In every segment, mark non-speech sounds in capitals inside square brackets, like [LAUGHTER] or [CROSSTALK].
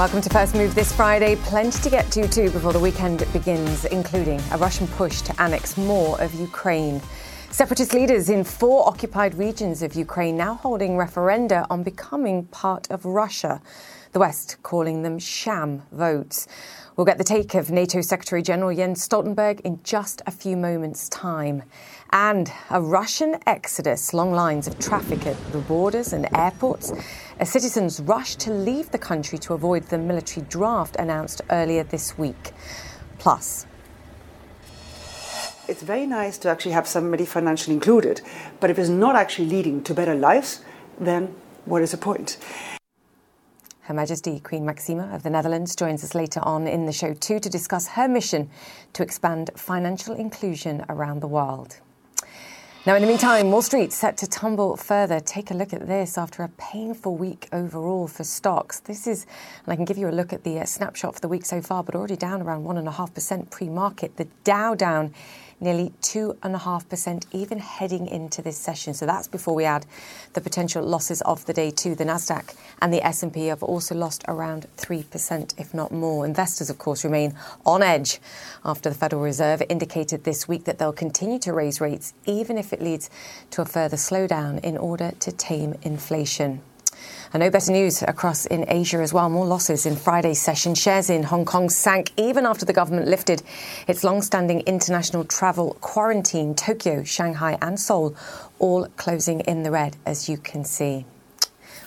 welcome to First Move this Friday. Plenty to get to too before the weekend begins, including a Russian push to annex more of Ukraine. Separatist leaders in four occupied regions of Ukraine now holding referenda on becoming part of Russia. The West calling them sham votes. We'll get the take of NATO Secretary General Jens Stoltenberg in just a few moments' time. And a Russian exodus, long lines of traffic at the borders and airports as citizens rush to leave the country to avoid the military draft announced earlier this week. Plus, it's very nice to actually have somebody financially included, but if it's not actually leading to better lives, then what is the point? Her Majesty Queen Maxima of the Netherlands joins us later on in the show too to discuss her mission to expand financial inclusion around the world. Now, in the meantime, Wall Street set to tumble further. Take a look at this after a painful week overall for stocks. This is, and I can give you a look at the uh, snapshot for the week so far, but already down around 1.5% pre market. The Dow down nearly 2.5%, even heading into this session. So that's before we add the potential losses of the day too. The Nasdaq and the S&P have also lost around 3%, if not more. Investors, of course, remain on edge after the Federal Reserve indicated this week that they'll continue to raise rates even if it leads to a further slowdown in order to tame inflation. And no better news across in Asia as well. More losses in Friday's session. Shares in Hong Kong sank even after the government lifted its long-standing international travel quarantine. Tokyo, Shanghai, and Seoul all closing in the red, as you can see.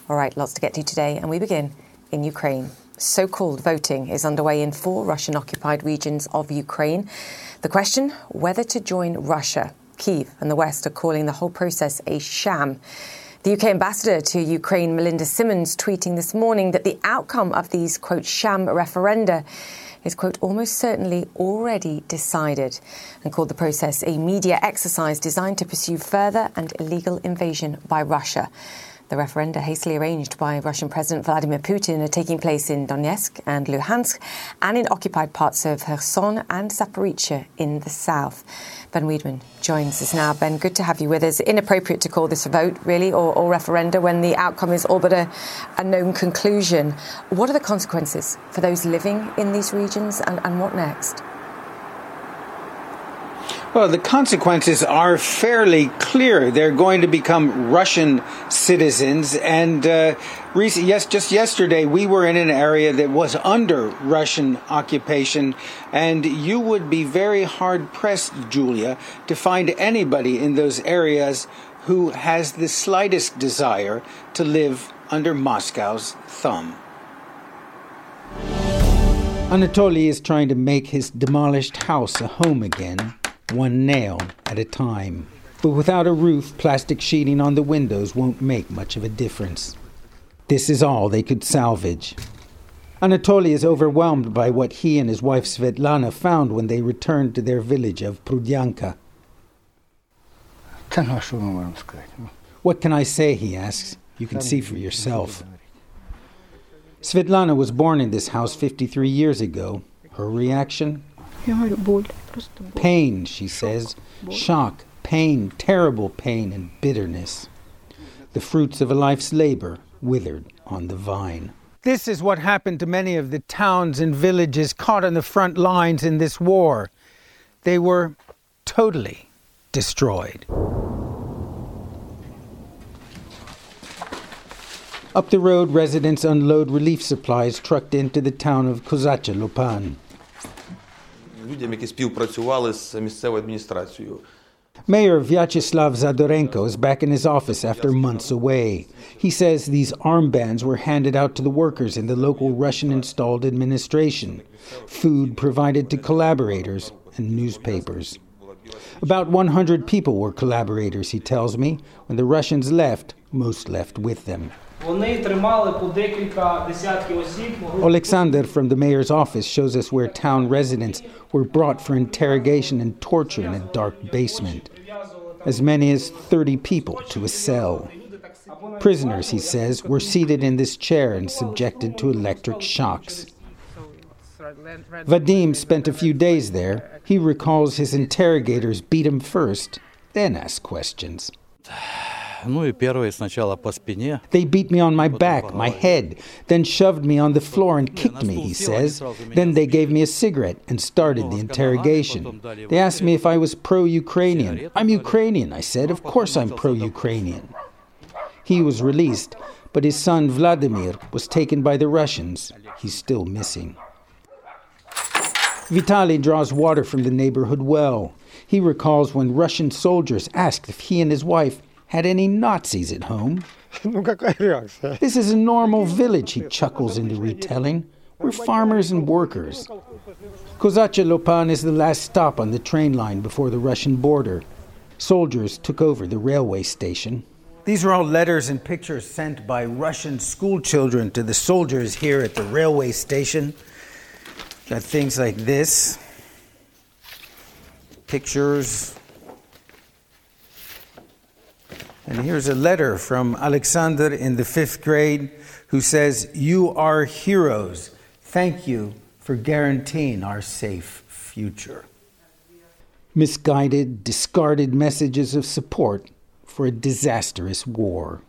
All right, lots to get to today, and we begin in Ukraine. So called voting is underway in four Russian occupied regions of Ukraine. The question whether to join Russia. Kiev and the West are calling the whole process a sham. The UK ambassador to Ukraine, Melinda Simmons, tweeting this morning that the outcome of these, quote, sham referenda is, quote, almost certainly already decided, and called the process a media exercise designed to pursue further and illegal invasion by Russia. The referenda, hastily arranged by Russian President Vladimir Putin, are taking place in Donetsk and Luhansk and in occupied parts of Kherson and Zaporizhia in the south. Ben Wedeman joins us now. Ben, good to have you with us. Inappropriate to call this a vote, really, or, or referenda when the outcome is all but a, a, known conclusion. What are the consequences for those living in these regions, and, and what next? Well, the consequences are fairly clear. They're going to become Russian citizens. And uh, yes, just yesterday, we were in an area that was under Russian occupation, and you would be very hard pressed, Julia, to find anybody in those areas who has the slightest desire to live under Moscow's thumb. Anatoly is trying to make his demolished house a home again one nail at a time. But without a roof, plastic sheeting on the windows won't make much of a difference. This is all they could salvage. Anatoly is overwhelmed by what he and his wife Svetlana found when they returned to their village of Prudyanka. What can I say? he asks. You can see for yourself. Svetlana was born in this house 53 years ago. Her reaction? Pain, she says. Shock, pain, terrible pain, and bitterness. The fruits of a life's labor withered on the vine. This is what happened to many of the towns and villages caught on the front lines in this war. They were totally destroyed. Up the road, residents unload relief supplies trucked into the town of Kozacha Lopan людям, які співпрацювали з місцевою адміністрацією. Mayor Vyacheslav Zadorenko is back in his office after months away. He says these armbands were handed out to the workers in the local Russian installed administration, food provided to collaborators and newspapers. About 100 people were collaborators, he tells me. When the Russians left, most left with them. Alexander from the mayor's office shows us where town residents were brought for interrogation and torture in a dark basement. As many as 30 people to a cell. Prisoners, he says, were seated in this chair and subjected to electric shocks. Vadim spent a few days there. He recalls his interrogators beat him first, then asked questions. They beat me on my back, my head, then shoved me on the floor and kicked me, he says. Then they gave me a cigarette and started the interrogation. They asked me if I was pro Ukrainian. I'm Ukrainian, I said. Of course I'm pro Ukrainian. He was released, but his son Vladimir was taken by the Russians. He's still missing. Vitaly draws water from the neighborhood well. He recalls when Russian soldiers asked if he and his wife had any Nazis at home. [LAUGHS] this is a normal village, he chuckles into retelling. We're farmers and workers. Kozacha Lopan is the last stop on the train line before the Russian border. Soldiers took over the railway station. These are all letters and pictures sent by Russian school children to the soldiers here at the railway station. Got things like this pictures. And here's a letter from Alexander in the fifth grade who says, You are heroes. Thank you for guaranteeing our safe future. Misguided, discarded messages of support for a disastrous war.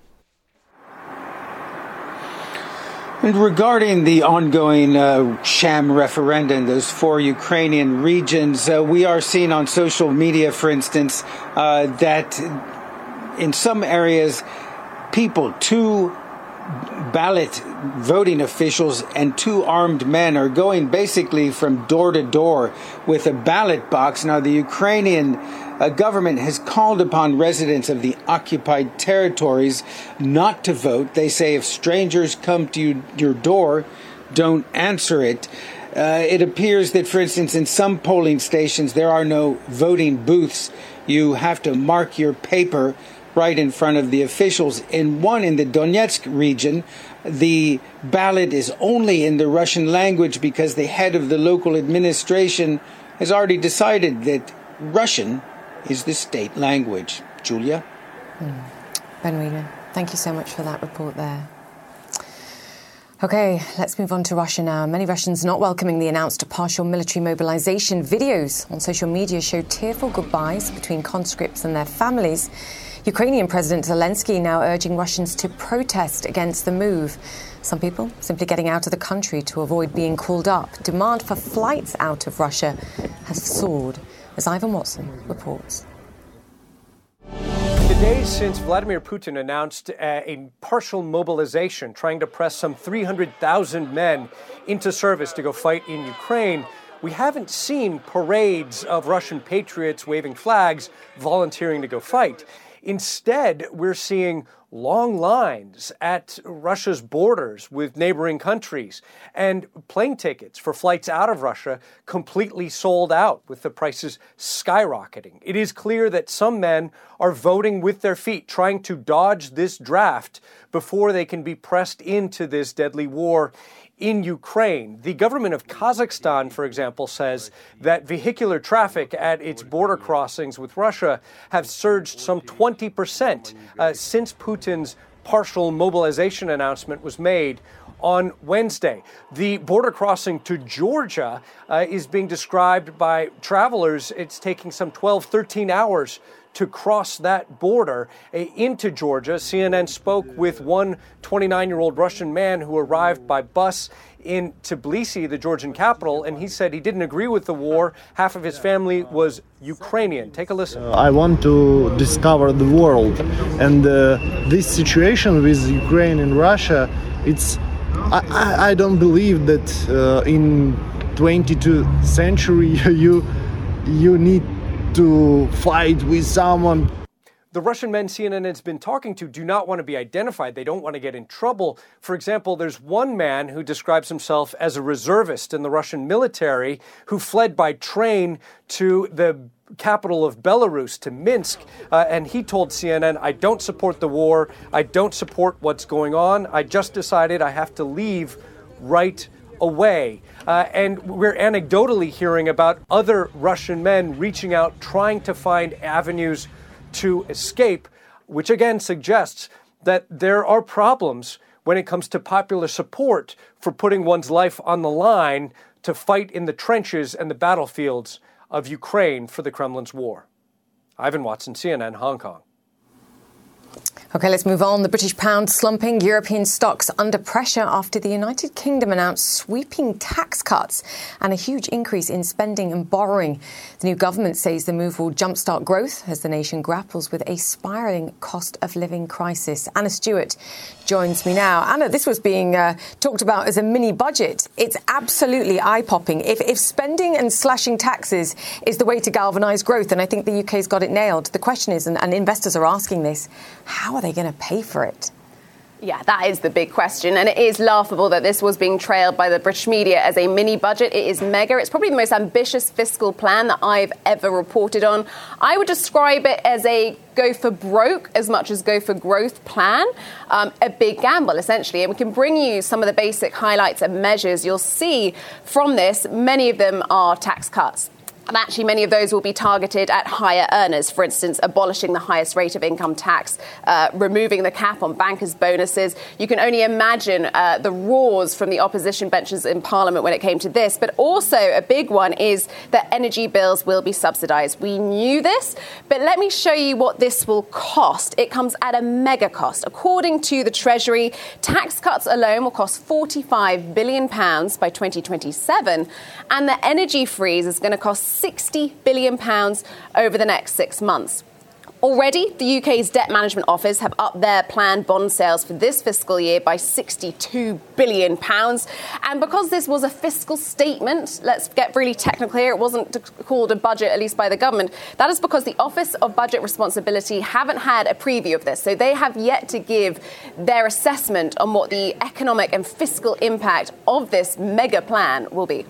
And regarding the ongoing uh, sham referendum, those four Ukrainian regions, uh, we are seeing on social media, for instance, uh, that in some areas, people, two ballot voting officials and two armed men are going basically from door to door with a ballot box. Now, the Ukrainian a government has called upon residents of the occupied territories not to vote. They say if strangers come to you, your door, don't answer it. Uh, it appears that, for instance, in some polling stations, there are no voting booths. You have to mark your paper right in front of the officials. In one in the Donetsk region, the ballot is only in the Russian language because the head of the local administration has already decided that Russian is the state language. Julia? Mm. Ben Wedeman, thank you so much for that report there. Okay, let's move on to Russia now. Many Russians not welcoming the announced partial military mobilization. Videos on social media show tearful goodbyes between conscripts and their families. Ukrainian President Zelensky now urging Russians to protest against the move. Some people simply getting out of the country to avoid being called up. Demand for flights out of Russia has soared as Ivan Watson reports. Days since Vladimir Putin announced uh, a partial mobilization, trying to press some 300,000 men into service to go fight in Ukraine, we haven't seen parades of Russian patriots waving flags volunteering to go fight. Instead, we're seeing long lines at Russia's borders with neighboring countries and plane tickets for flights out of Russia completely sold out with the prices skyrocketing. It is clear that some men are voting with their feet, trying to dodge this draft before they can be pressed into this deadly war in Ukraine. The government of Kazakhstan, for example, says that vehicular traffic at its border crossings with Russia have surged some 20% uh, since Putin's partial mobilization announcement was made on Wednesday. The border crossing to Georgia uh, is being described by travelers. It's taking some 12, 13 hours to cross that border eh, into Georgia. CNN spoke with one 29 year old Russian man who arrived by bus in Tbilisi, the Georgian capital, and he said he didn't agree with the war. Half of his family was Ukrainian. Take a listen. Uh, I want to discover the world, and uh, this situation with Ukraine and Russia, it's I, I don't believe that uh, in 22nd century [LAUGHS] you you need to fight with someone. The Russian men CNN has been talking to do not want to be identified. They don't want to get in trouble. For example, there's one man who describes himself as a reservist in the Russian military who fled by train to the capital of Belarus, to Minsk. Uh, and he told CNN, I don't support the war. I don't support what's going on. I just decided I have to leave right away. Uh, and we're anecdotally hearing about other Russian men reaching out, trying to find avenues to escape, which again suggests that there are problems when it comes to popular support for putting one's life on the line to fight in the trenches and the battlefields of Ukraine for the Kremlin's war. Ivan Watson, CNN, Hong Kong. Okay, let's move on. The British pound slumping, European stocks under pressure after the United Kingdom announced sweeping tax cuts and a huge increase in spending and borrowing. The new government says the move will jumpstart growth as the nation grapples with a spiralling cost of living crisis. Anna Stewart joins me now. Anna, this was being uh, talked about as a mini budget. It's absolutely eye popping. If, if spending and slashing taxes is the way to galvanise growth, and I think the UK's got it nailed, the question is, and, and investors are asking this, how are they going to pay for it? Yeah, that is the big question. And it is laughable that this was being trailed by the British media as a mini budget. It is mega. It's probably the most ambitious fiscal plan that I've ever reported on. I would describe it as a go for broke as much as go for growth plan. Um, a big gamble, essentially. And we can bring you some of the basic highlights and measures you'll see from this. Many of them are tax cuts. And actually, many of those will be targeted at higher earners, for instance, abolishing the highest rate of income tax, uh, removing the cap on bankers' bonuses. You can only imagine uh, the roars from the opposition benches in Parliament when it came to this. But also, a big one is that energy bills will be subsidised. We knew this, but let me show you what this will cost. It comes at a mega cost. According to the Treasury, tax cuts alone will cost £45 billion by 2027, and the energy freeze is going to cost £60 billion over the next six months. Already, the UK's Debt Management Office have upped their planned bond sales for this fiscal year by £62 billion. And because this was a fiscal statement, let's get really technical here, it wasn't called a budget, at least by the government. That is because the Office of Budget Responsibility haven't had a preview of this. So they have yet to give their assessment on what the economic and fiscal impact of this mega plan will be.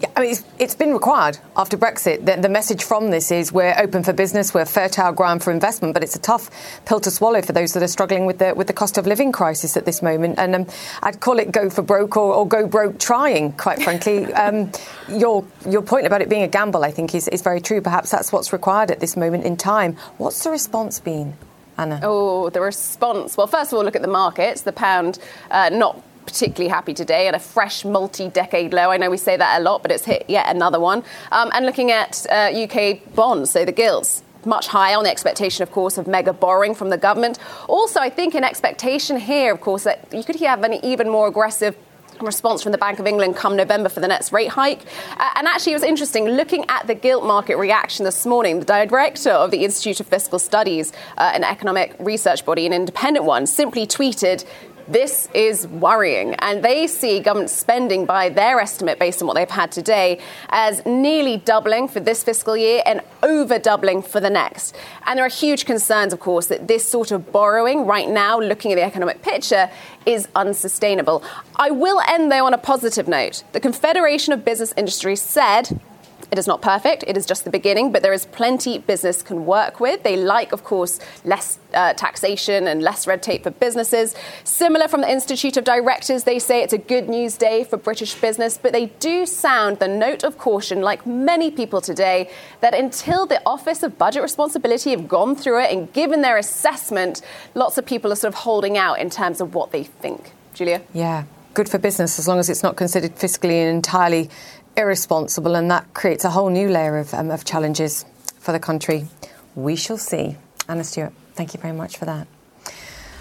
Yeah, I mean, it's, it's been required after Brexit. The, the, message from this is we're open for business, we're fertile ground for investment, but it's a tough pill to swallow for those that are struggling with the with the cost of living crisis at this moment. And um, I'd call it go for broke or, or go broke trying, quite frankly. [LAUGHS] um, your your point about it being a gamble, I think, is, is very true. Perhaps that's what's required at this moment in time. What's the response been? Anna? Oh, the response. Well, first of all, look at the markets. The pound uh, not particularly happy today at a fresh multi-decade low. I know we say that a lot, but it's hit yet another one. Um, and looking at uh, UK bonds, so the gilts, much higher on the expectation, of course, of mega borrowing from the government. Also, I think an expectation here, of course, that you could have an even more aggressive response from the Bank of England come November for the next rate hike. Uh, and actually, it was interesting looking at the gilt market reaction this morning. The director of the Institute of Fiscal Studies, uh, an economic research body, an independent one, simply tweeted this is worrying. And they see government spending, by their estimate, based on what they've had today, as nearly doubling for this fiscal year and over doubling for the next. And there are huge concerns, of course, that this sort of borrowing right now, looking at the economic picture, is unsustainable. I will end, though, on a positive note. The Confederation of Business Industries said it is not perfect. It is just the beginning, but there is plenty business can work with. They like, of course, less uh, taxation and less red tape for businesses. Similar from the Institute of Directors, they say it's a good news day for British business, but they do sound the note of caution, like many people today, that until the Office of Budget Responsibility have gone through it and given their assessment, lots of people are sort of holding out in terms of what they think. Julia? Yeah, good for business as long as it's not considered fiscally and entirely irresponsible, and that creates a whole new layer of, um, of challenges for the country. We shall see. Anna Stewart, thank you very much for that.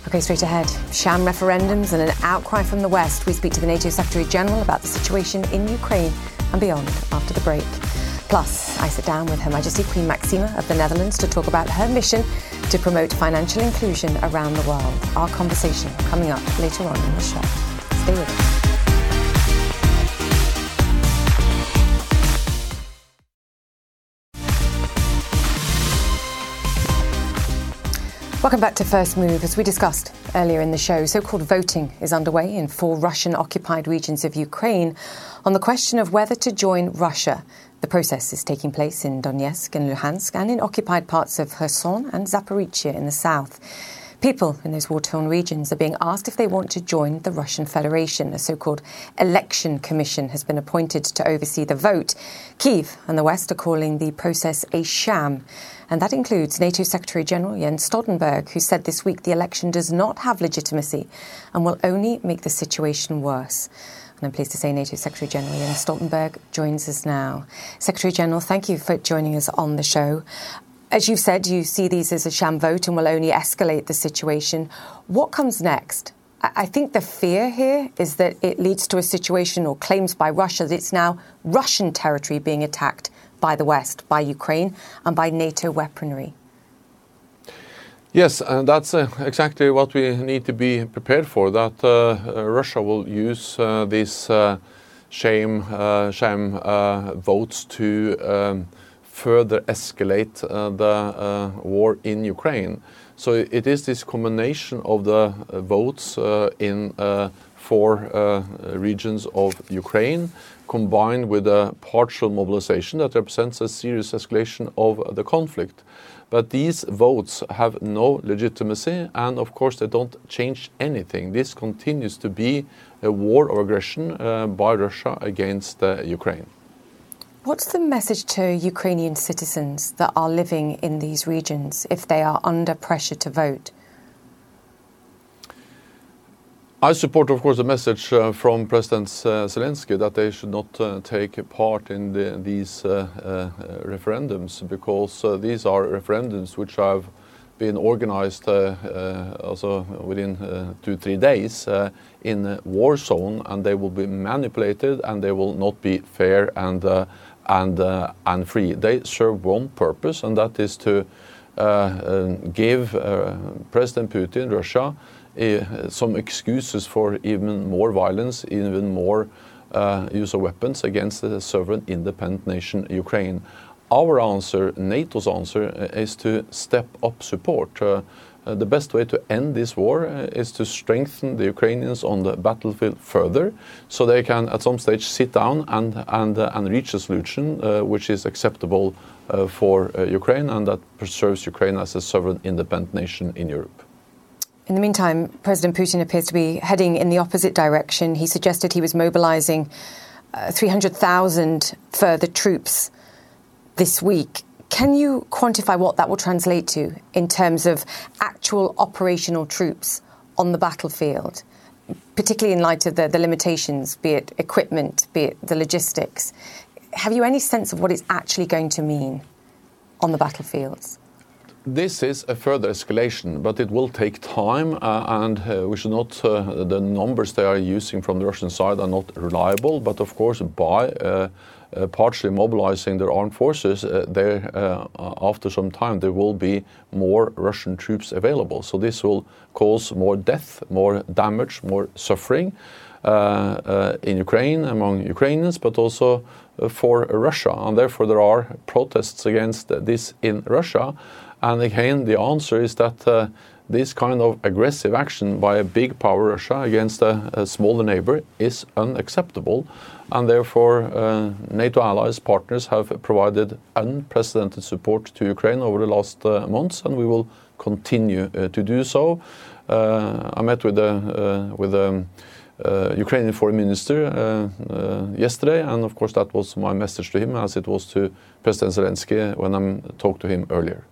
Okay, straight ahead. Sham referendums and an outcry from the West. We speak to the NATO Secretary General about the situation in Ukraine and beyond after the break. Plus, I sit down with Her Majesty Queen Maxima of the Netherlands to talk about her mission to promote financial inclusion around the world. Our conversation coming up later on in the show. Stay with us. Welcome back to First Move. As we discussed earlier in the show, so called voting is underway in four Russian occupied regions of Ukraine on the question of whether to join Russia. The process is taking place in Donetsk and Luhansk and in occupied parts of Kherson and Zaporizhia in the south. People in those war torn regions are being asked if they want to join the Russian Federation. A so called election commission has been appointed to oversee the vote. Kiev and the West are calling the process a sham. And that includes NATO Secretary General Jens Stoltenberg, who said this week the election does not have legitimacy and will only make the situation worse. And I'm pleased to say NATO Secretary General Jens Stoltenberg joins us now. Secretary General, thank you for joining us on the show. as you've said, you see these as a sham vote and will only escalate the situation. What comes next? I think the fear here is that it leads to a situation or claims by Russia that it's now Russian territory being attacked by the West, by Ukraine, and by NATO weaponry. Yes, and that's uh, exactly what we need to be prepared for. That uh, uh Russia will use uh, these uh, shame, uh, shame votes to um, further escalate the war in Ukraine. So it is this combination of the votes in four regions of Ukraine, combined with a partial mobilization that represents a serious escalation of the conflict. But these votes have no legitimacy, and of course, they don't change anything. This continues to be a war of aggression uh, by Russia against uh, Ukraine. What's the message to Ukrainian citizens that are living in these regions if they are under pressure to vote? I support, of course, the message uh, from President uh, Zelensky that they should not uh, take part in the, these uh, uh, referendums because these are referendums which have been organized also within two three days in a war zone, and they will be manipulated and they will not be fair and and and free. They serve one purpose, and that is to give President Putin, Russia some excuses for even more violence, even more uh, use of weapons against the sovereign independent nation Ukraine. Our answer, NATO's answer, uh, is to step up support. Uh, uh, the best way to end this war uh, is to strengthen the Ukrainians on the battlefield further, so they can at some stage sit down and and uh, and reach a solution which is acceptable for Ukraine and that preserves Ukraine as a sovereign independent nation in Europe. In the meantime, President Putin appears to be heading in the opposite direction. He suggested he was mobilizing uh, 300,000 further troops this week. Can you quantify what that will translate to in terms of actual operational troops on the battlefield, particularly in light of the, the limitations, be it equipment, be it the logistics? Have you any sense of what it's actually going to mean on the battlefields? This is a further escalation, but it will take time, uh, and uh, we should not. Uh, the numbers they are using from the Russian side are not reliable. But of course, by uh, uh, partially mobilizing their armed forces, uh, there after some time there will be more Russian troops available. So this will cause more death, more damage, more suffering in Ukraine among Ukrainians, but also for Russia. And therefore, there are protests against this in Russia. And again, the answer is that uh, this kind of aggressive action by a big power Russia against a, a smaller neighbor is unacceptable. And therefore, uh, NATO allies, partners have provided unprecedented support to Ukraine over the last uh, months, and we will continue uh, to do so. Uh, I met with the, uh, with the Ukrainian foreign minister yesterday, and of course, that was my message to him, as it was to President Zelensky when I talked to him earlier.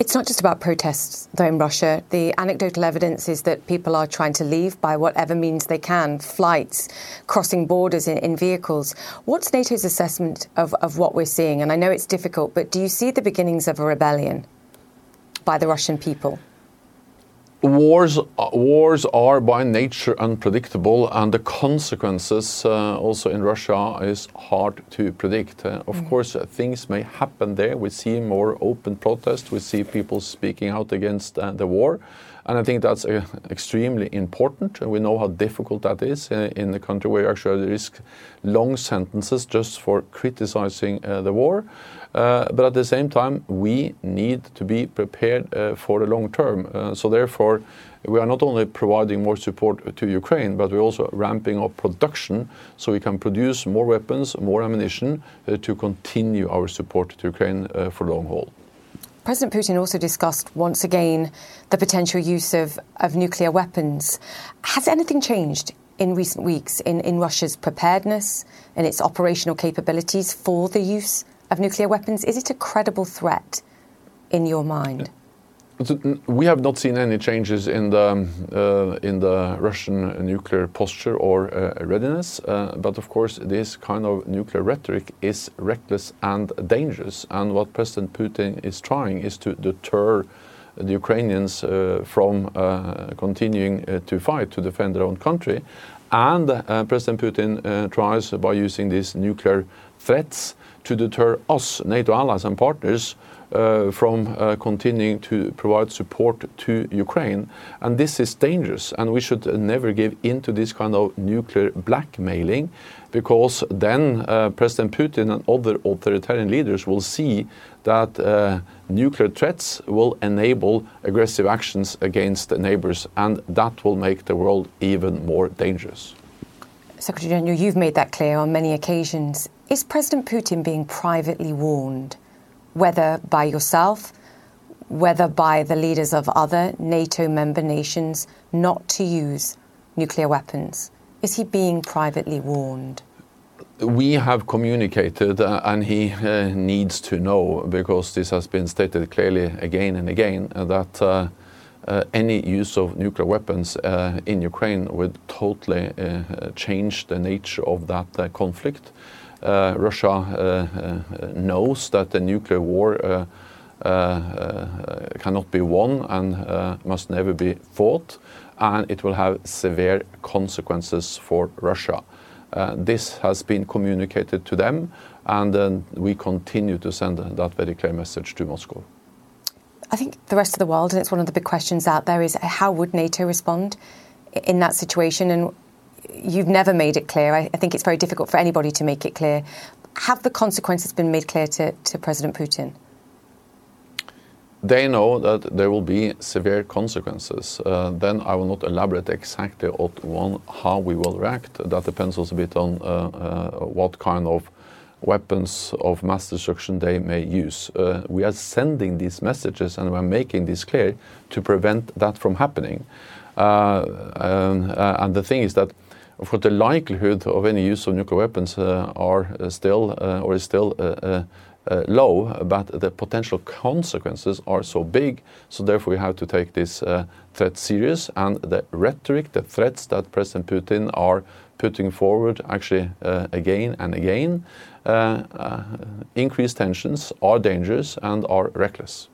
It's not just about protests, though, in Russia. The anecdotal evidence is that people are trying to leave by whatever means they can flights, crossing borders in, in vehicles. What's NATO's assessment of, of what we're seeing? And I know it's difficult, but do you see the beginnings of a rebellion by the Russian people? Wars, wars are by nature unpredictable, and the consequences uh, also in Russia is hard to predict. Uh, of mm. course, uh, things may happen there. We see more open protest. We see people speaking out against uh, the war. And I think that's uh, extremely important. We know how difficult that is uh, in a country where you actually risk long sentences just for criticizing the war. Uh, but at the same time, we need to be prepared uh, for the long term. Uh, so therefore, we are not only providing more support to Ukraine, but we're also ramping up production so we can produce more weapons, more ammunition to continue our support to Ukraine for the long haul. President Putin also discussed once again the potential use of, nuclear weapons. Has anything changed in recent weeks in Russia's preparedness and its operational capabilities for the use of nuclear weapons? Is it a credible threat in your mind? We have not seen any changes in the uh, in the Russian nuclear posture or uh, readiness, uh, but of course this kind of nuclear rhetoric is reckless and dangerous. And what President Putin is trying is to deter the Ukrainians uh, from uh, continuing uh, to fight to defend their own country. And President Putin tries by using these nuclear threats to deter us, NATO allies and partners, uh, from uh, continuing to provide support to Ukraine. And this is dangerous, and we should never give in to this kind of nuclear blackmailing, because then uh, President Putin and other authoritarian leaders will see that uh, nuclear threats will enable aggressive actions against neighbors, and that will make the world even more dangerous. Secretary General, you've made that clear on many occasions. Is President Putin being privately warned? whether by yourself, whether by the leaders of other NATO member nations, not to use nuclear weapons? Is he being privately warned? We have communicated, uh, and he uh, needs to know, because this has been stated clearly again and again, uh, that uh, uh, any use of nuclear weapons uh, in Ukraine would totally change the nature of that conflict. Uh, Russia uh, uh, knows that the nuclear war cannot be won and must never be fought, and it will have severe consequences for Russia. This has been communicated to them, and we continue to send that very clear message to Moscow. I think the rest of the world, and it's one of the big questions out there, is how would NATO respond in that situation? And you've never made it clear. I, I, think it's very difficult for anybody to make it clear. Have the consequences been made clear to, to President Putin? They know that there will be severe consequences. Uh, then I will not elaborate exactly on how we will react. That depends also a bit on uh, uh, what kind of weapons of mass destruction they may use. Uh, we are sending these messages and we're making this clear to prevent that from happening. Uh, um, uh, and the thing is that of course, the likelihood of any use of nuclear weapons uh, are uh, still uh, or is still uh, uh, uh, low, but the potential consequences are so big. So therefore, we have to take this threat serious. And the rhetoric, the threats that President Putin are putting forward, actually again and again, increased tensions are dangerous and are reckless.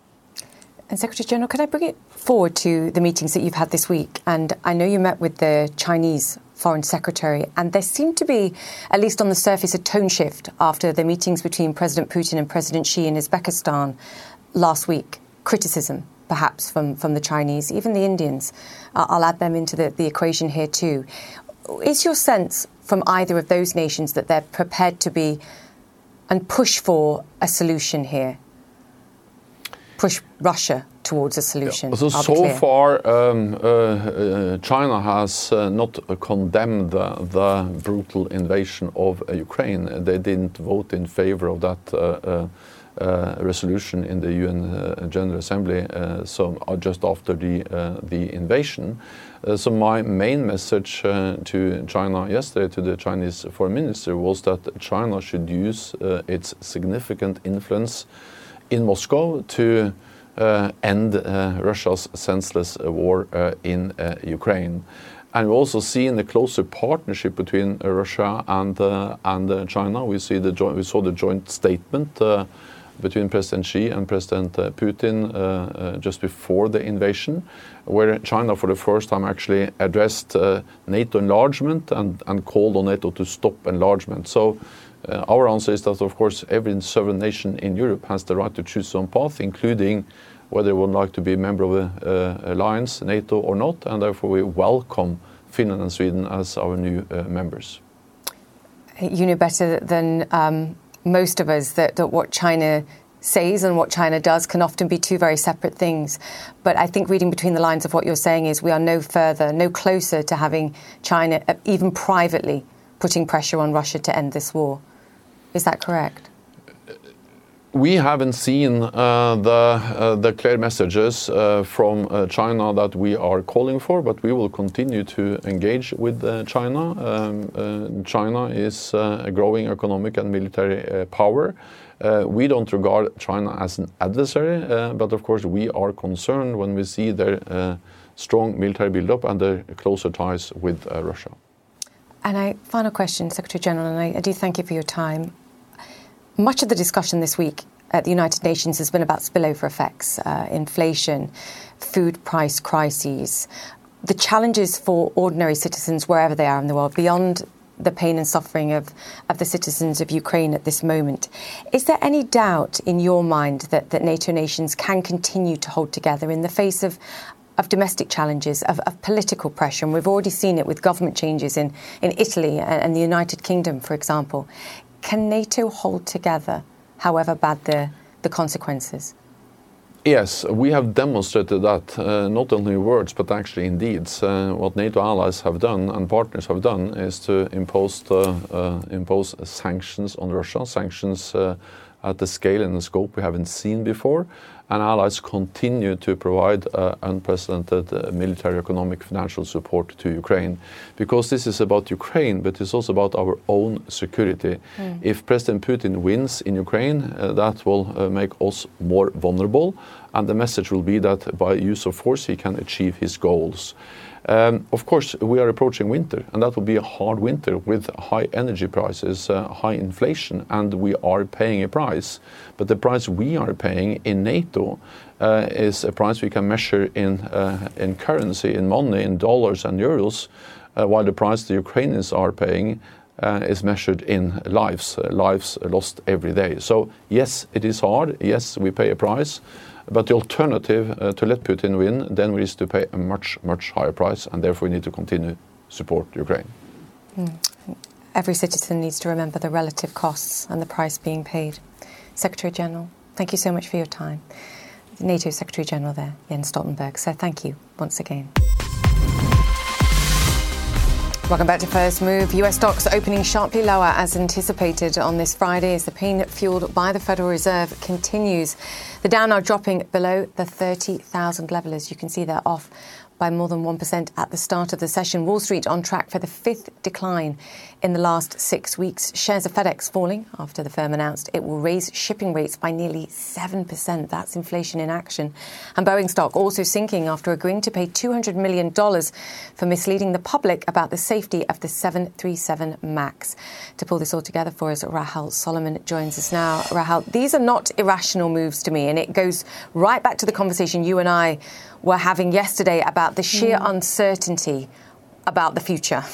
And Secretary General, can I bring it forward to the meetings that you've had this week? And I know you met with the Chinese Foreign Secretary, and there seemed to be, at least on the surface, a tone shift after the meetings between President Putin and President Xi in Uzbekistan last week. Criticism, perhaps, from, from the Chinese, even the Indians. Uh, I'll add them into the, the equation here too. Is your sense from either of those nations that they're prepared to be and push for a solution here? Push Russia towards a solution? Yeah. So, so far, um, uh, uh, China has uh, not condemned the, the, brutal invasion of uh, Ukraine. They didn't vote in favor of that uh, uh, resolution in the UN General Assembly so, just after the, the invasion. so, my main message to China yesterday, to the Chinese foreign minister, was that China should use its significant influence in Moscow to uh, end uh, Russia's senseless uh, war uh, in uh, Ukraine. And we also see in the closer partnership between uh, Russia and and China. We see the we saw the joint statement between President Xi and President Putin just before the invasion, where China, for the first time, actually addressed NATO enlargement and, and called on NATO to stop enlargement. So uh, our answer is that, of course, every sovereign nation in Europe has the right to choose its own path, including whether it would like to be a member of the uh, alliance, NATO or not, and therefore we welcome Finland and Sweden as our new uh, members. You know better than um, most of us that, that what China says and what China does can often be two very separate things. But I think reading between the lines of what you're saying is we are no further, no closer to having China, even privately, putting pressure on Russia to end this war. Is that correct? we haven't seen uh, the, uh, the clear messages uh, from uh, China that we are calling for, but we will continue to engage with uh, China. Um, uh, China is a growing economic and military power. we don't regard China as an adversary, but of course we are concerned when we see their strong military buildup and their closer ties with Russia. And a final question, Secretary General, and I, I do thank you for your time. Much of the discussion this week at the United Nations has been about spillover effects, uh, inflation, food price crises, the challenges for ordinary citizens wherever they are in the world, beyond the pain and suffering of, of the citizens of Ukraine at this moment. Is there any doubt in your mind that, that NATO nations can continue to hold together in the face of, of domestic challenges, of, of, political pressure, and we've already seen it with government changes in, in Italy and, and the United Kingdom, for example. Can NATO hold together, however bad the, the consequences? Yes, we have demonstrated that, uh, not only in words, but actually in deeds. Uh, what NATO allies have done and partners have done is to impose, uh, impose sanctions on Russia, sanctions uh, at the scale and the scope we haven't seen before and allies continue to provide uh, unprecedented uh, military, economic, financial support to Ukraine. Because this is about Ukraine, but it's also about our own security. Mm. If President Putin wins in Ukraine, uh, that will uh, make us more vulnerable, and the message will be that by use of force he can achieve his goals. Um, of course, we are approaching winter, and that will be a hard winter with high energy prices, uh, high inflation, and we are paying a price. But the price we are paying in NATO uh, is a price we can measure in, uh, in currency, in money, in dollars and euros, while the price the Ukrainians are paying is measured in lives, lives lost every day. So, yes, it is hard. Yes, we pay a price. But the alternative uh, to let Putin win then is to pay a much, much higher price, and therefore we need to continue support Ukraine. Mm. Every citizen needs to remember the relative costs and the price being paid. Secretary General, thank you so much for your time. NATO Secretary General there, Jens Stoltenberg. So thank you once again. Welcome back to First Move. US stocks opening sharply lower as anticipated on this Friday as the pain fueled by the Federal Reserve continues. The Dow now dropping below the 30,000 level as you can see they're off by more than 1% at the start of the session. Wall Street on track for the fifth decline in the last six weeks. Shares of FedEx falling after the firm announced it will raise shipping rates by nearly 7%. That's inflation in action. And Boeing stock also sinking after agreeing to pay $200 million for misleading the public about the safety of the 737 MAX. To pull this all together for us, Rahel Solomon joins us now. Rahel, these are not irrational moves to me, and it goes right back to the conversation you and I were having yesterday about the sheer mm. uncertainty about the future.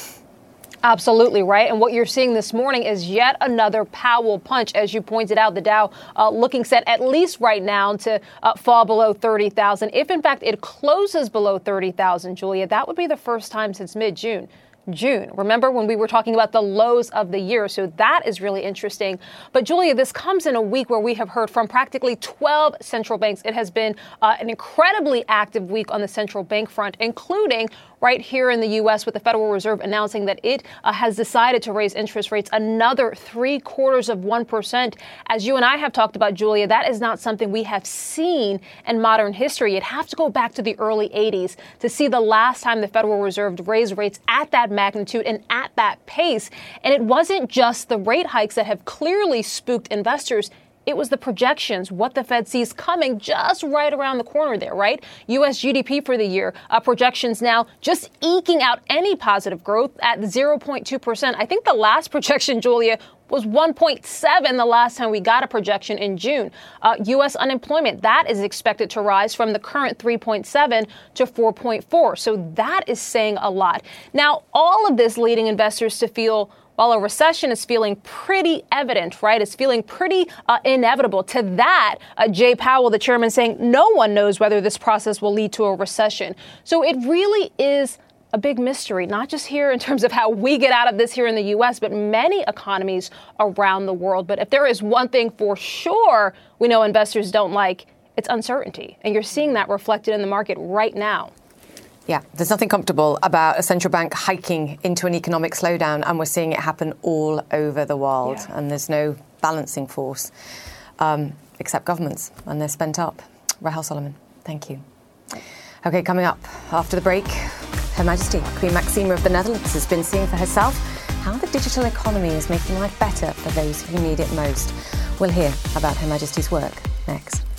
Absolutely right. And what you're seeing this morning is yet another Powell punch. As you pointed out, the Dow uh, looking set at least right now to uh, fall below 30,000. If in fact it closes below 30,000, Julia, that would be the first time since mid June. June. Remember when we were talking about the lows of the year? So that is really interesting. But Julia, this comes in a week where we have heard from practically 12 central banks. It has been uh, an incredibly active week on the central bank front, including right here in the U.S. with the Federal Reserve announcing that it uh, has decided to raise interest rates another three quarters of 1%. As you and I have talked about, Julia, that is not something we have seen in modern history. You'd have to go back to the early 80s to see the last time the Federal Reserve raised rates at that magnitude and at that pace. And it wasn't just the rate hikes that have clearly spooked investors. It was the projections, what the Fed sees coming just right around the corner there, right? U.S. GDP for the year, uh, projections now just eking out any positive growth at 0.2%. I think the last projection, Julia, was 1.7 the last time we got a projection in June. Uh, U.S. unemployment, that is expected to rise from the current 3.7 to 4.4. So that is saying a lot. Now, all of this leading investors to feel while a recession is feeling pretty evident, right? It's feeling pretty uh, inevitable. To that, uh, Jay Powell, the chairman, saying no one knows whether this process will lead to a recession. So it really is a big mystery, not just here in terms of how we get out of this here in the U.S., but many economies around the world. But if there is one thing for sure we know investors don't like, it's uncertainty. And you're seeing that reflected in the market right now. Yeah, there's nothing comfortable about a central bank hiking into an economic slowdown, and we're seeing it happen all over the world, yeah. and there's no balancing force. Um, except governments and they're spent up. Rahel Solomon, thank you. Okay, coming up after the break, Her Majesty Queen Maxima of the Netherlands has been seeing for herself how the digital economy is making life better for those who need it most. We'll hear about Her Majesty's work next.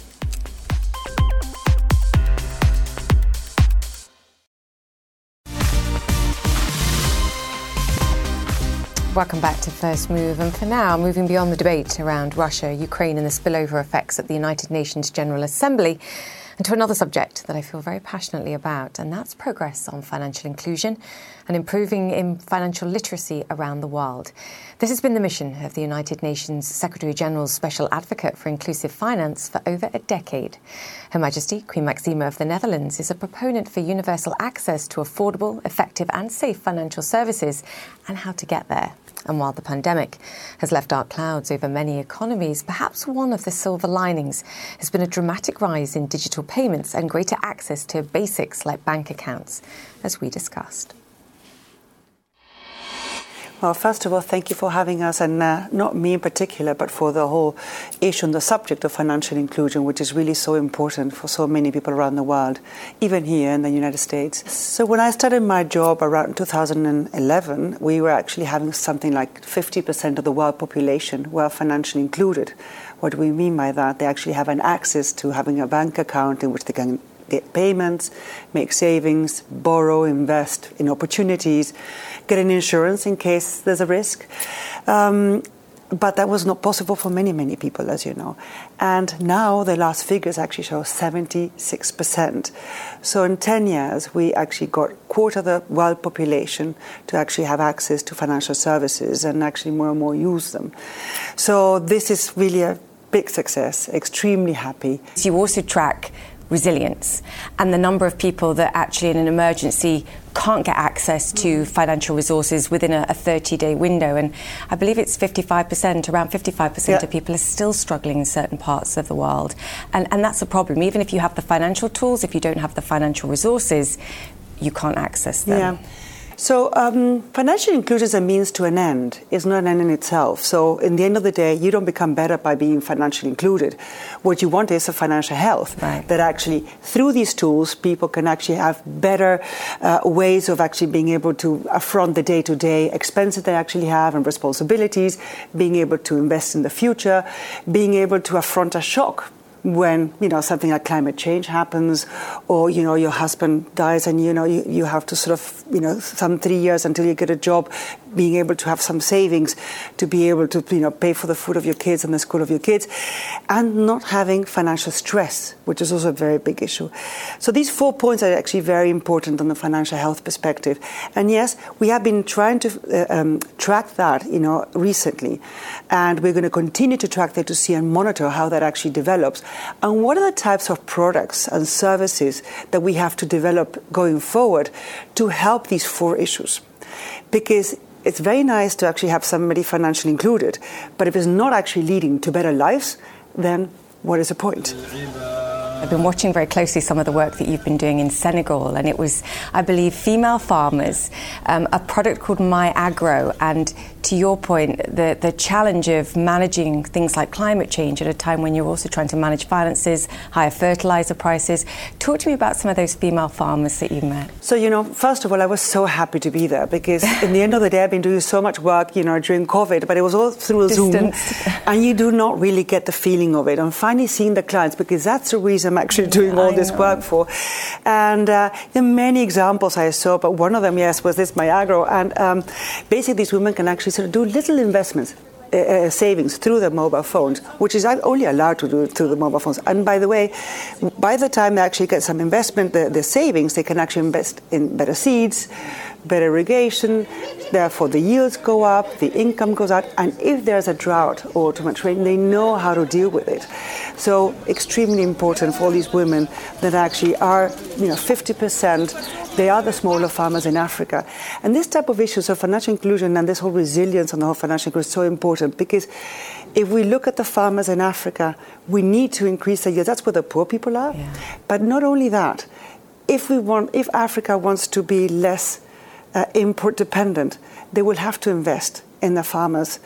Welcome back to First Move. And for now, moving beyond the debate around Russia, Ukraine, and the spillover effects at the United Nations General Assembly, and to another subject that I feel very passionately about, and that's progress on financial inclusion and improving in financial literacy around the world. This has been the mission of the United Nations Secretary General's Special Advocate for Inclusive Finance for over a decade. Her Majesty Queen Maxima of the Netherlands is a proponent for universal access to affordable, effective, and safe financial services and how to get there. And while the pandemic has left dark clouds over many economies, perhaps one of the silver linings has been a dramatic rise in digital payments and greater access to basics like bank accounts, as we discussed. Well, first of all, thank you for having us, and uh, not me in particular, but for the whole issue and the subject of financial inclusion, which is really so important for so many people around the world, even here in the United States. So, when I started my job around 2011, we were actually having something like 50% of the world population were financially included. What do we mean by that? They actually have an access to having a bank account in which they can get payments, make savings, borrow, invest in opportunities, get an insurance in case there's a risk. Um, but that was not possible for many, many people, as you know. And now the last figures actually show 76%. So in 10 years, we actually got quarter of the world population to actually have access to financial services and actually more and more use them. So this is really a big success, extremely happy. You also track resilience and the number of people that actually in an emergency can't get access to mm. financial resources within a, a 30 day window. And I believe it's 55%, around 55% yeah. of people are still struggling in certain parts of the world. And, and that's a problem. Even if you have the financial tools, if you don't have the financial resources, you can't access them. Yeah. So, um, financial inclusion is a means to an end. It's not an end in itself. So, in the end of the day, you don't become better by being financially included. What you want is a financial health right. that actually, through these tools, people can actually have better uh, ways of actually being able to affront the day to day expenses they actually have and responsibilities, being able to invest in the future, being able to affront a shock when you know something like climate change happens or you know your husband dies and you know you, you have to sort of you know some three years until you get a job being able to have some savings to be able to you know pay for the food of your kids and the school of your kids and not having financial stress which is also a very big issue so these four points are actually very important on the financial health perspective and yes we have been trying to uh, um, track that you know recently and we're going to continue to track that to see and monitor how that actually develops and what are the types of products and services that we have to develop going forward to help these four issues? Because it's very nice to actually have somebody financially included, but if it's not actually leading to better lives, then what is the point? I've been watching very closely some of the work that you've been doing in Senegal, and it was, I believe, female farmers, um, a product called myAgro. And to your point, the, the challenge of managing things like climate change at a time when you're also trying to manage finances, higher fertilizer prices. Talk to me about some of those female farmers that you met. So, you know, first of all, I was so happy to be there because in the end of the day, I've been doing so much work, you know, during COVID, but it was all through Zoom. [LAUGHS] And you do not really get the feeling of it. And finally seeing the clients because that's the reason I'm actually doing all this work for. And uh, there are many examples I saw, but one of them, yes, was this myAgro. And um, basically, these women can actually of do little investments. Uh, uh, savings through their mobile phones, which is only allowed to do through the mobile phones. And by the way, by the time they actually get some investment, the, the savings, they can actually invest in better seeds, better irrigation, therefore the yields go up, the income goes up, and if there's a drought or too much rain, they know how to deal with it. So extremely important for all these women that actually are, you know, 50%, they are the smaller farmers in Africa. And this type of issues of financial inclusion and this whole resilience on the whole financial inclusion is so important because if we look at the farmers in Africa, we need to increase the yield. That's where the poor people are. Yeah. But not only that, if we want, if Africa wants to be less uh, import dependent, they will have to invest in the farmers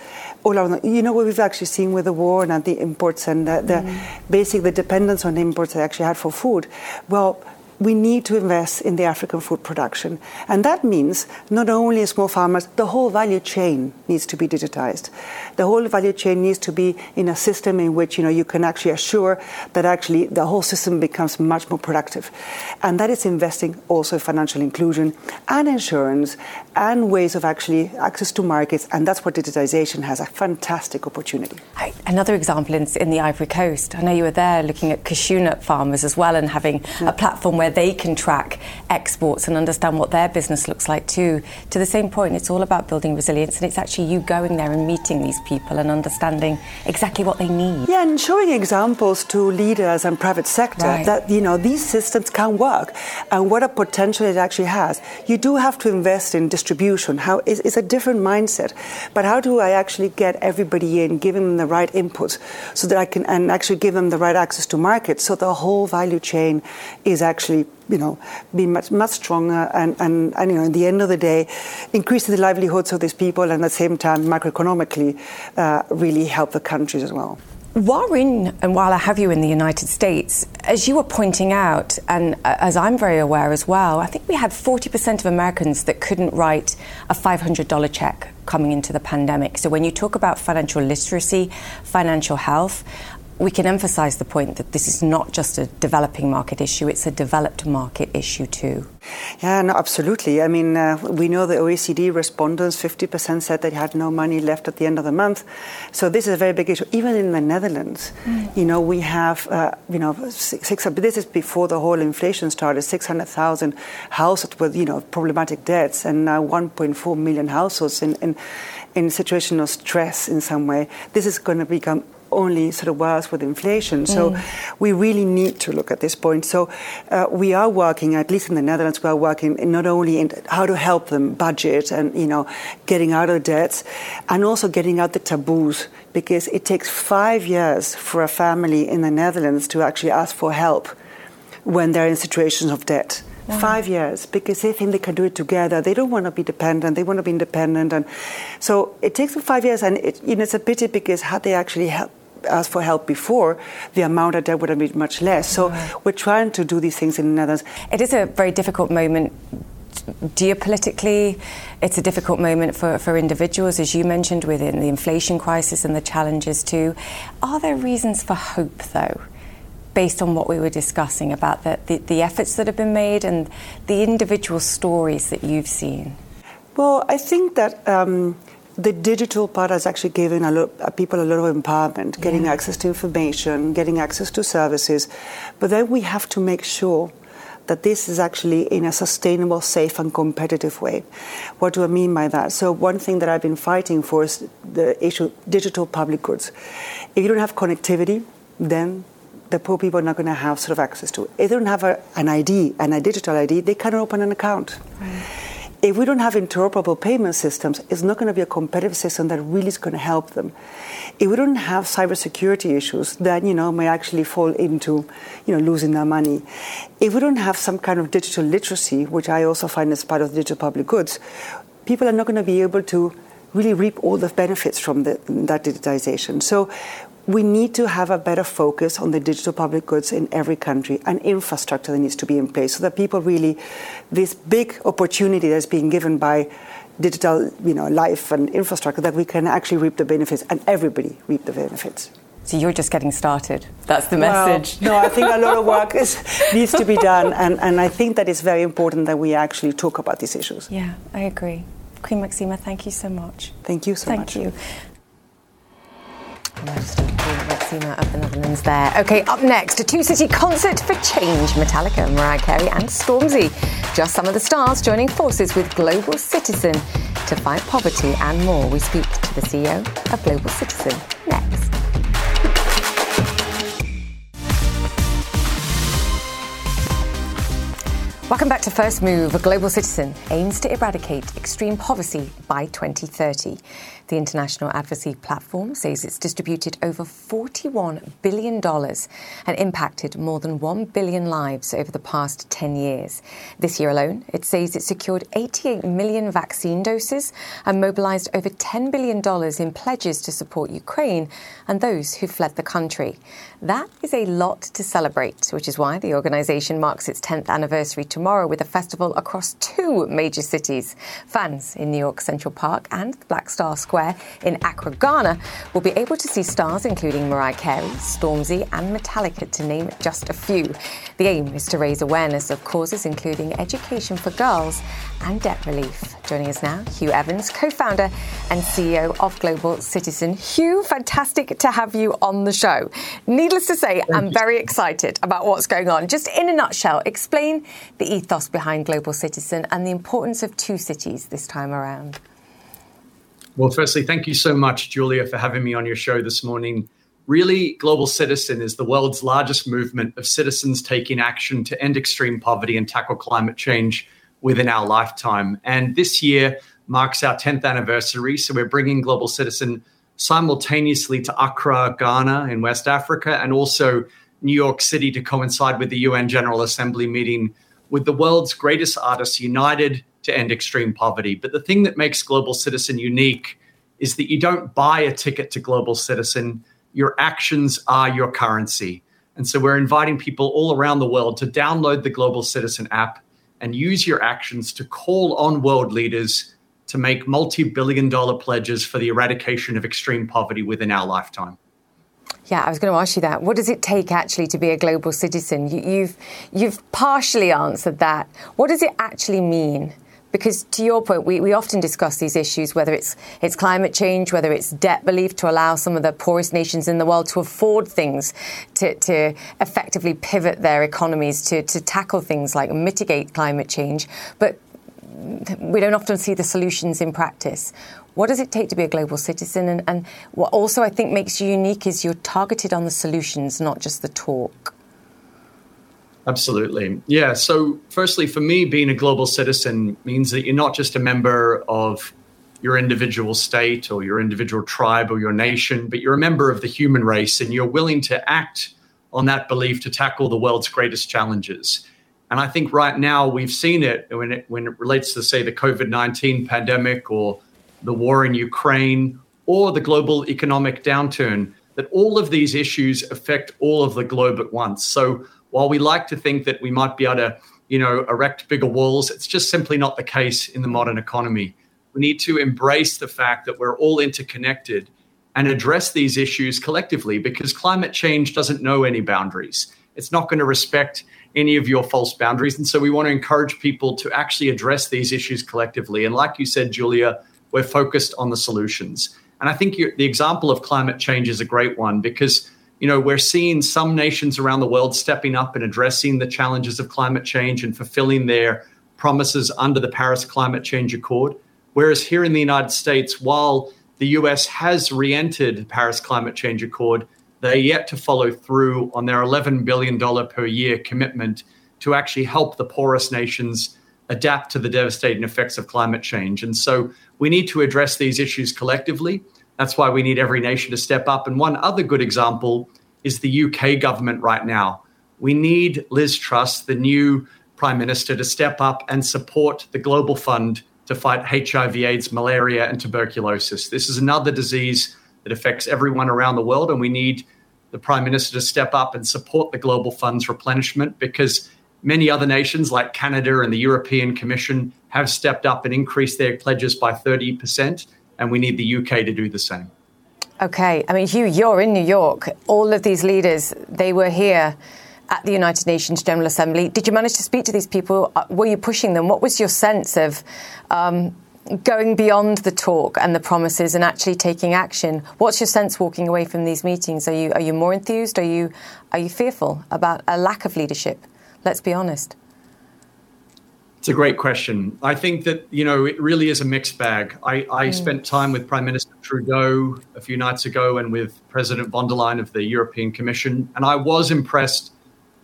all around. You know what we've actually seen with the war and the imports and the, the mm. basic the dependence on imports they actually had for food. Well, we need to invest in the African food production. And that means not only small farmers, the whole value chain needs to be digitized. The whole value chain needs to be in a system in which you know you can actually assure that actually the whole system becomes much more productive. And that is investing also in financial inclusion and insurance and ways of actually access to markets. And that's where digitization has a fantastic opportunity. Another example in, in the Ivory Coast. I know you were there looking at cashew nut farmers as well and having yeah. a platform where where they can track exports and understand what their business looks like too. To the same point, it's all about building resilience, and it's actually you going there and meeting these people and understanding exactly what they need. Yeah, and showing examples to leaders and private sector right. that you know these systems can work and what a potential it actually has. You do have to invest in distribution. How is it's a different mindset, but how do I actually get everybody in, giving them the right inputs, so that I can and actually give them the right access to markets, so the whole value chain is actually you know, be much much stronger and, and, and, you know, in the end of the day, increasing the livelihoods of these people and at the same time macroeconomically uh, really help the countries as well. While in, and while I have you in the United States, as you were pointing out, and as I'm very aware as well, I think we had 40% of Americans that couldn't write a $500 check coming into the pandemic. So when you talk about financial literacy, financial health, we can emphasize the point that this is not just a developing market issue, it's a developed market issue too. Yeah, no, absolutely. I mean, uh, we know the OECD respondents, 50% said they had no money left at the end of the month. So this is a very big issue. Even in the Netherlands, mm. you know, we have, uh, you know, six, this is before the whole inflation started, 600,000 households with, you know, problematic debts and now 1.4 million households in, in, in situation of stress in some way. This is going to become only sort of worse with inflation. So mm. we really need to look at this point. So uh, we are working, at least in the Netherlands, we are working not only in how to help them budget and you know getting out of debts, and also getting out the taboos because it takes five years for a family in the Netherlands to actually ask for help when they're in situations of debt. Wow. Five years because they think they can do it together. They don't want to be dependent. They want to be independent, and so it takes them five years. And it, you know, it's a pity because had they actually helped asked for help before, the amount of debt would have been much less. So right. we're trying to do these things in the Netherlands. It is a very difficult moment geopolitically, it's a difficult moment for, for individuals, as you mentioned, within the inflation crisis and the challenges too. Are there reasons for hope, though, based on what we were discussing about the, the, the efforts that have been made and the individual stories that you've seen? Well, I think that. Um, the digital part has actually given a lot, uh, people a lot of empowerment, yeah. getting access to information, getting access to services. But then we have to make sure that this is actually in a sustainable, safe, and competitive way. What do I mean by that? So, one thing that I've been fighting for is the issue digital public goods. If you don't have connectivity, then the poor people are not going to have sort of access to. If they don't have a, an ID and a digital ID, they cannot open an account. Right if we don't have interoperable payment systems, it's not going to be a competitive system that really is going to help them. If we don't have cybersecurity issues, then you know may actually fall into you know losing their money. If we don't have some kind of digital literacy, which I also find is part of digital public goods, people are not going to be able to really reap all the benefits from the, that digitization. So we need to have a better focus on the digital public goods in every country and infrastructure that needs to be in place so that people really, this big opportunity that's being given by digital you know, life and infrastructure, that we can actually reap the benefits and everybody reap the benefits. So you're just getting started. That's the message. Well, no, I think a lot of work is, [LAUGHS] needs to be done, and, and I think that it's very important that we actually talk about these issues. Yeah, I agree. Queen Maxima, thank you so much. Thank you so thank much. Thank you. Maxima of the Netherlands there. Okay, up next, a two city concert for change. Metallica, Mariah Carey, and Stormzy. Just some of the stars joining forces with Global Citizen to fight poverty and more. We speak to the CEO of Global Citizen next. Welcome back to First Move. A global citizen aims to eradicate extreme poverty by 2030. The international advocacy platform says it's distributed over $41 billion and impacted more than 1 billion lives over the past 10 years. This year alone, it says it secured 88 million vaccine doses and mobilized over $10 billion in pledges to support Ukraine and those who fled the country. That is a lot to celebrate, which is why the organization marks its 10th anniversary tomorrow with a festival across two major cities. Fans in New York Central Park and the Black Star Square Square in Accra, Ghana, will be able to see stars including Mariah Carey, Stormzy, and Metallica, to name just a few. The aim is to raise awareness of causes including education for girls and debt relief. Joining us now, Hugh Evans, co founder and CEO of Global Citizen. Hugh, fantastic to have you on the show. Needless to say, I'm very excited about what's going on. Just in a nutshell, explain the ethos behind Global Citizen and the importance of two cities this time around. Well, firstly, thank you so much, Julia, for having me on your show this morning. Really, Global Citizen is the world's largest movement of citizens taking action to end extreme poverty and tackle climate change within our lifetime. And this year marks our 10th anniversary. So we're bringing Global Citizen simultaneously to Accra, Ghana, in West Africa, and also New York City to coincide with the UN General Assembly meeting with the world's greatest artists united to end extreme poverty. But the thing that makes Global Citizen unique is that you don't buy a ticket to Global Citizen, your actions are your currency. And so we're inviting people all around the world to download the Global Citizen app and use your actions to call on world leaders to make multi billion dollar pledges for the eradication of extreme poverty within our lifetime. Yeah, I was going to ask you that. What does it take actually to be a global citizen? You, you've you've partially answered that. What does it actually mean? Because to your point, we, we often discuss these issues, whether it's it's climate change, whether it's debt relief to allow some of the poorest nations in the world to afford things, to, to effectively pivot their economies to, to tackle things like mitigate climate change. But we don't often see the solutions in practice. What does it take to be a global citizen? And, and what also I think makes you unique is you're targeted on the solutions, not just the talk. Absolutely. Yeah. So, firstly, for me, being a global citizen means that you're not just a member of your individual state or your individual tribe or your nation, but you're a member of the human race and you're willing to act on that belief to tackle the world's greatest challenges. And I think right now we've seen it when it, when it relates to, say, the COVID 19 pandemic or the war in Ukraine or the global economic downturn, that all of these issues affect all of the globe at once. So, while we like to think that we might be able to, you know, erect bigger walls, it's just simply not the case in the modern economy. We need to embrace the fact that we're all interconnected and address these issues collectively because climate change doesn't know any boundaries. It's not going to respect any of your false boundaries. And so we want to encourage people to actually address these issues collectively. And like you said, Julia, we're focused on the solutions. And I think the example of climate change is a great one because you know, we're seeing some nations around the world stepping up and addressing the challenges of climate change and fulfilling their promises under the Paris Climate Change Accord. Whereas here in the United States, while the US has re entered the Paris Climate Change Accord, they're yet to follow through on their $11 billion per year commitment to actually help the poorest nations adapt to the devastating effects of climate change. And so we need to address these issues collectively. That's why we need every nation to step up. And one other good example is the UK government right now. We need Liz Truss, the new prime minister, to step up and support the Global Fund to fight HIV, AIDS, malaria, and tuberculosis. This is another disease that affects everyone around the world, and we need the prime minister to step up and support the Global Fund's replenishment because many other nations like Canada and the European Commission have stepped up and increased their pledges by 30% and we need the UK to do the same. Okay. I mean, Hugh, you're in New York. All of these leaders, they were here at the United Nations General Assembly. Did you manage to speak to these people? Uh, were you pushing them? What was your sense of um, going beyond the talk and the promises and actually taking action? What's your sense walking away from these meetings? Are you are you more enthused? Are you are you fearful about a lack of leadership? Let's be honest. It's a great question. I think that, you know, it really is a mixed bag. I, I mm. spent time with Prime Minister Trudeau a few nights ago and with President von der Leyen of the European Commission, and I was impressed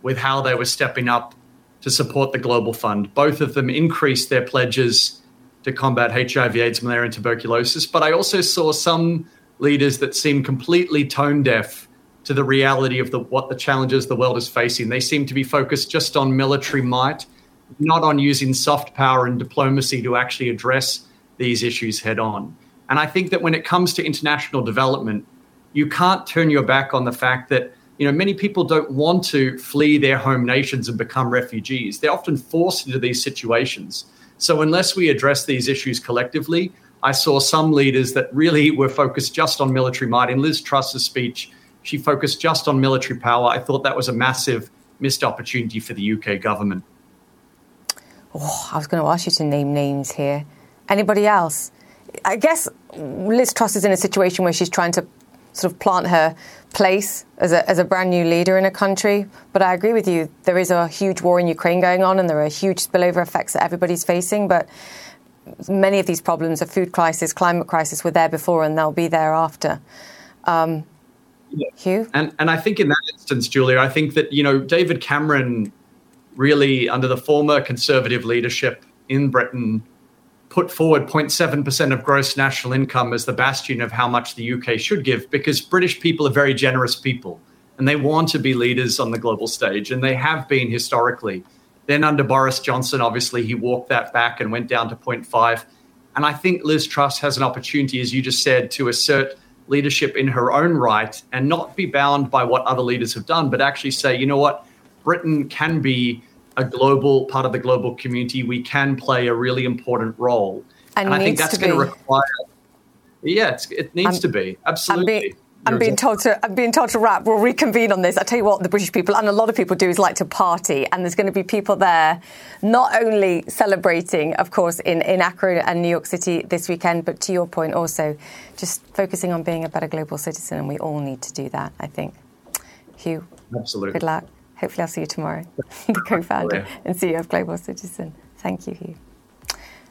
with how they were stepping up to support the Global Fund. Both of them increased their pledges to combat HIV, AIDS, malaria, and tuberculosis. But I also saw some leaders that seemed completely tone deaf to the reality of the, what the challenges the world is facing. They seem to be focused just on military might, not on using soft power and diplomacy to actually address these issues head on. And I think that when it comes to international development, you can't turn your back on the fact that you know many people don't want to flee their home nations and become refugees. They're often forced into these situations. So unless we address these issues collectively, I saw some leaders that really were focused just on military might. In Liz Truss's speech, she focused just on military power. I thought that was a massive missed opportunity for the UK government. Oh, I was going to ask you to name names here. Anybody else? I guess Liz Truss is in a situation where she's trying to sort of plant her place as a, as a brand new leader in a country. But I agree with you. There is a huge war in Ukraine going on, and there are huge spillover effects that everybody's facing. But many of these problems, a food crisis, climate crisis, were there before, and they'll be there after. Um, yeah. Hugh, and and I think in that instance, Julia, I think that you know David Cameron really under the former Conservative leadership in Britain put forward 0.7% of gross national income as the bastion of how much the UK should give because British people are very generous people and they want to be leaders on the global stage and they have been historically. Then under Boris Johnson, obviously, he walked that back and went down to 0.5. And I think Liz Truss has an opportunity, as you just said, to assert leadership in her own right and not be bound by what other leaders have done, but actually say, you know what, Britain can be a global part of the global community, we can play a really important role. And, and I think that's going to require. Yeah, it needs I'm, to be absolutely. I'm being told to I'm being told to wrap. We'll reconvene on this. I tell you what, the British people and a lot of people do is like to party, and there's going to be people there, not only celebrating, of course, in in Accra and New York City this weekend, but to your point, also just focusing on being a better global citizen, and we all need to do that. I think. Hugh. Absolutely. Good luck. Hopefully, I'll see you tomorrow, [LAUGHS] the [LAUGHS] co founder and CEO of Global Citizen. Thank you, Hugh.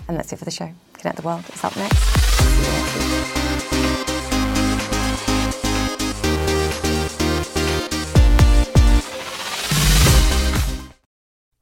And that's it for the show. Connect the World is up next.